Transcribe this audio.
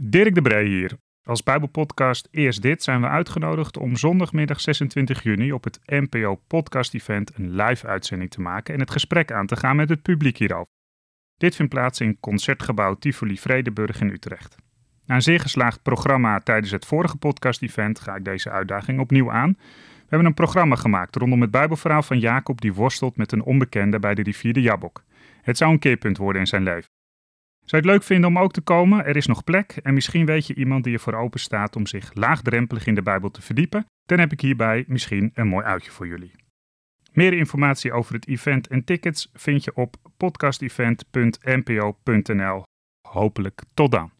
Dirk de Bree hier. Als Bijbelpodcast Eerst Dit zijn we uitgenodigd om zondagmiddag 26 juni op het NPO Podcast Event een live uitzending te maken en het gesprek aan te gaan met het publiek hierover. Dit vindt plaats in Concertgebouw Tivoli Vredenburg in Utrecht. Na een zeer geslaagd programma tijdens het vorige podcast-event ga ik deze uitdaging opnieuw aan. We hebben een programma gemaakt rondom het Bijbelverhaal van Jacob die worstelt met een onbekende bij de rivier de Jabok. Het zou een keerpunt worden in zijn leven. Zou je het leuk vinden om ook te komen? Er is nog plek en misschien weet je iemand die ervoor open staat om zich laagdrempelig in de Bijbel te verdiepen. Dan heb ik hierbij misschien een mooi uitje voor jullie. Meer informatie over het event en tickets vind je op podcastevent.npo.nl. Hopelijk tot dan.